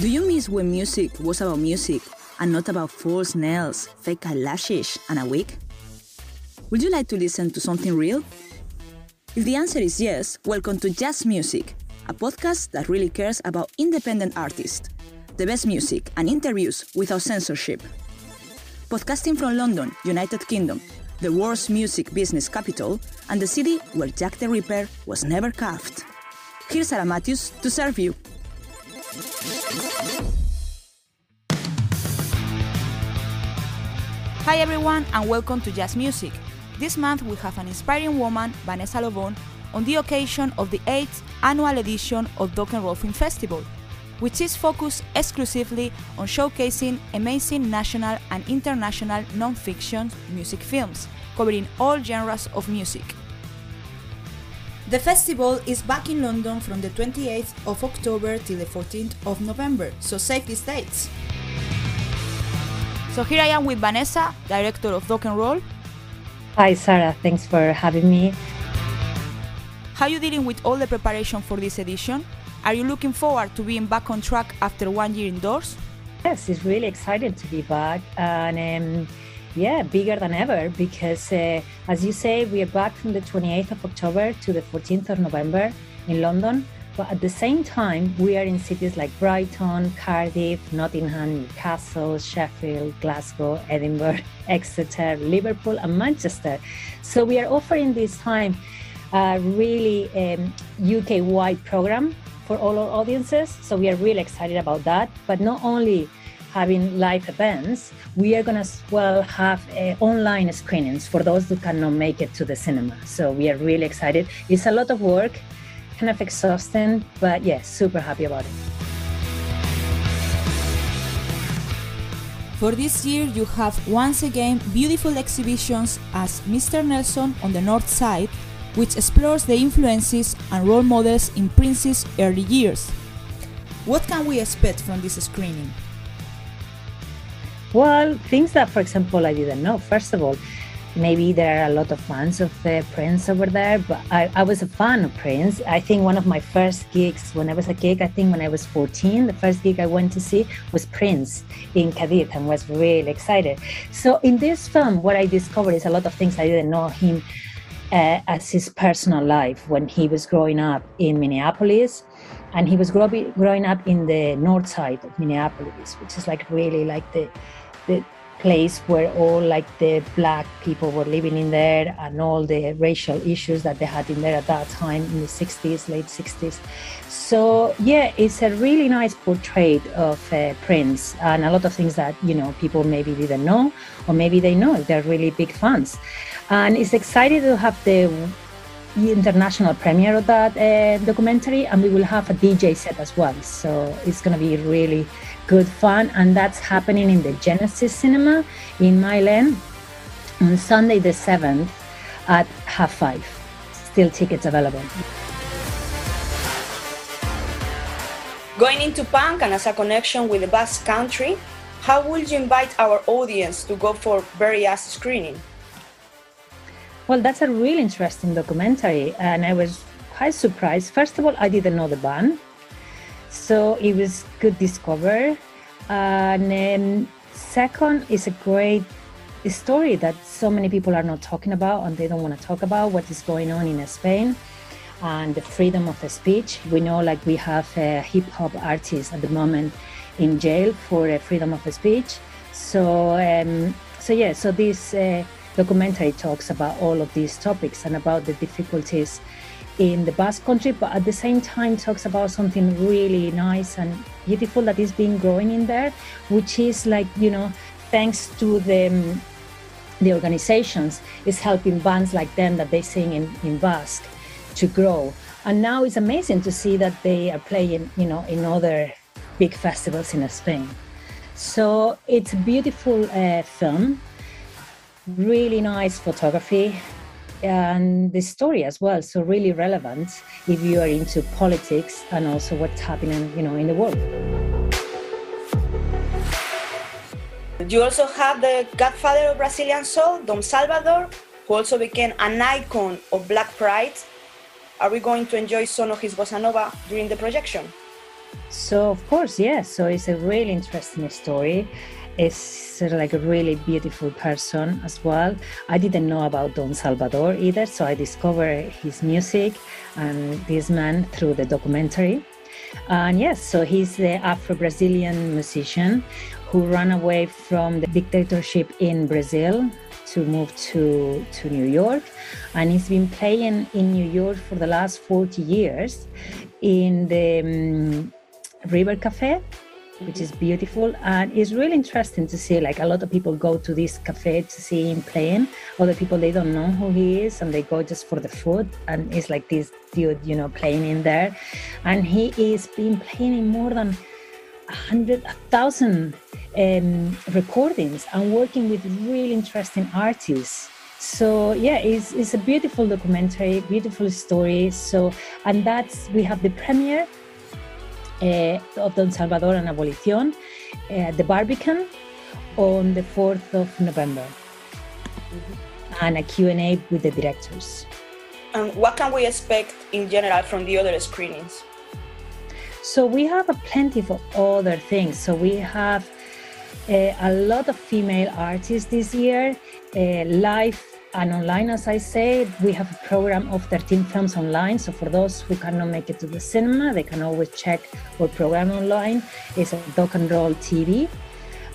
Do you miss when music was about music and not about false nails, fake eyelashes, and a wig? Would you like to listen to something real? If the answer is yes, welcome to Just Music, a podcast that really cares about independent artists, the best music, and interviews without censorship. Podcasting from London, United Kingdom, the world's music business capital, and the city where Jack the Ripper was never carved. Here's Sarah Matthews to serve you. Hi everyone and welcome to Just Music. This month we have an inspiring woman, Vanessa Lobon, on the occasion of the 8th annual edition of Doc'n Roll Film Festival, which is focused exclusively on showcasing amazing national and international non-fiction music films, covering all genres of music. The festival is back in London from the 28th of October till the 14th of November, so save these dates. So here I am with Vanessa, director of Doc'n Roll. Hi, Sarah. Thanks for having me. How are you dealing with all the preparation for this edition? Are you looking forward to being back on track after one year indoors? Yes, it's really exciting to be back. And um, yeah, bigger than ever because, uh, as you say, we are back from the 28th of October to the 14th of November in London. But at the same time, we are in cities like Brighton, Cardiff, Nottingham, Newcastle, Sheffield, Glasgow, Edinburgh, Exeter, Liverpool, and Manchester. So we are offering this time a really um, UK wide program for all our audiences. So we are really excited about that. But not only having live events, we are going to as well have uh, online screenings for those who cannot make it to the cinema. So we are really excited. It's a lot of work, kind of exhausting, but yeah, super happy about it. For this year, you have once again beautiful exhibitions as Mr. Nelson on the North Side, which explores the influences and role models in Prince's early years. What can we expect from this screening? Well, things that, for example, I didn't know. First of all, maybe there are a lot of fans of uh, Prince over there, but I, I, was a fan of Prince. I think one of my first gigs when I was a gig, I think when I was 14, the first gig I went to see was Prince in Cadiz and was really excited. So in this film, what I discovered is a lot of things I didn't know him uh, as his personal life when he was growing up in Minneapolis. And he was grow- growing up in the north side of Minneapolis, which is like really like the the place where all like the black people were living in there and all the racial issues that they had in there at that time in the 60s late 60s so yeah it's a really nice portrait of uh, prince and a lot of things that you know people maybe didn't know or maybe they know. If they're really big fans. And it's exciting to have the international premiere of that uh, documentary and we will have a dj set as well so it's going to be really good fun, and that's happening in the Genesis Cinema in Mile End on Sunday the 7th at half five. Still tickets available. Going into punk and as a connection with the Basque country, how would you invite our audience to go for various screening? Well, that's a really interesting documentary, and I was quite surprised. First of all, I didn't know the band, so it was good discover. And then second is a great story that so many people are not talking about and they don't want to talk about what is going on in Spain and the freedom of the speech. We know like we have a hip hop artist at the moment in jail for freedom of speech. So um, so yeah, so this uh, documentary talks about all of these topics and about the difficulties in the Basque country, but at the same time talks about something really nice and beautiful that is being growing in there, which is like, you know, thanks to the um, the organizations is helping bands like them that they sing in, in Basque to grow. And now it's amazing to see that they are playing, you know, in other big festivals in Spain. So it's a beautiful uh, film, really nice photography, and the story as well. So really relevant if you are into politics and also what's happening, you know, in the world. You also have the godfather of Brazilian soul, Dom Salvador, who also became an icon of Black Pride. Are we going to enjoy some of his bossa nova during the projection? So of course, yes. Yeah, so it's a really interesting story. It's like a really beautiful person as well. I didn't know about Dom Salvador either, so I discovered his music and this man through the documentary. And yes, so he's the Afro-Brazilian musician who ran away from the dictatorship in Brazil to move to, to New York. And he's been playing in New York for the last 40 years in the um, River Cafe, which is beautiful. And it's really interesting to see like a lot of people go to this cafe to see him playing. Other people, they don't know who he is and they go just for the food. And it's like this dude, you know, playing in there. And he is been playing in more than a hundred thousand um, recordings and working with really interesting artists. So yeah, it's, it's a beautiful documentary, beautiful story. So and that's we have the premiere uh, of Dom Salvador and Abolición at uh, the Barbican on the 4th of November mm-hmm. and a Q&A with the directors. And what can we expect in general from the other screenings? So we have a plenty of other things. So we have uh, a lot of female artists this year, uh, live and online, as I said. We have a program of 13 films online. So for those who cannot make it to the cinema, they can always check our program online. It's a Doc'n Roll TV.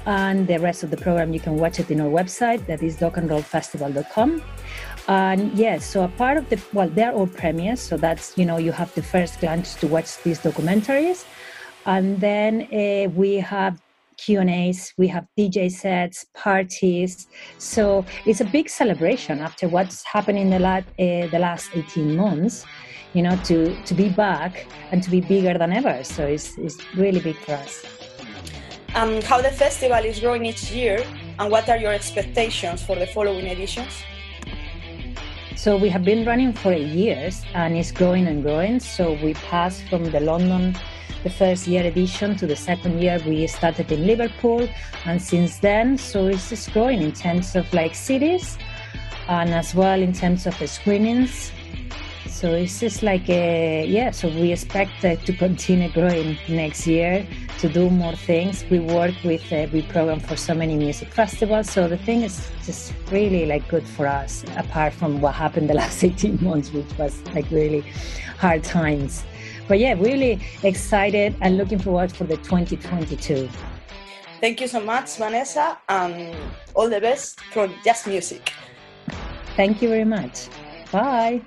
And the rest of the program, you can watch it in our website, that is docandrollfestival.com. And yes, so a part of the, well, they're all premieres. So that's, you know, you have the first glance to watch these documentaries. And then uh, we have Q and A's. We have DJ sets, parties. So it's a big celebration after what's happened in the, last uh, the last 18 months. You know, to to be back and to be bigger than ever. So it's it's really big for us. Um, how the festival is growing each year, and what are your expectations for the following editions? So we have been running for years, and it's growing and growing. So we passed from the London the first year edition to the second year we started in liverpool and since then so it's just growing in terms of like cities and as well in terms of screenings. So it's just like a, yeah so we expect uh, to continue growing next year to do more things. We work with uh, we program for so many music festivals so the thing is just really like good for us apart from what happened the last 18 months which was like really hard times but yeah, really excited and looking forward for the 2022. Thank you so much, Vanessa, and all the best from Just Music. Thank you very much. Bye.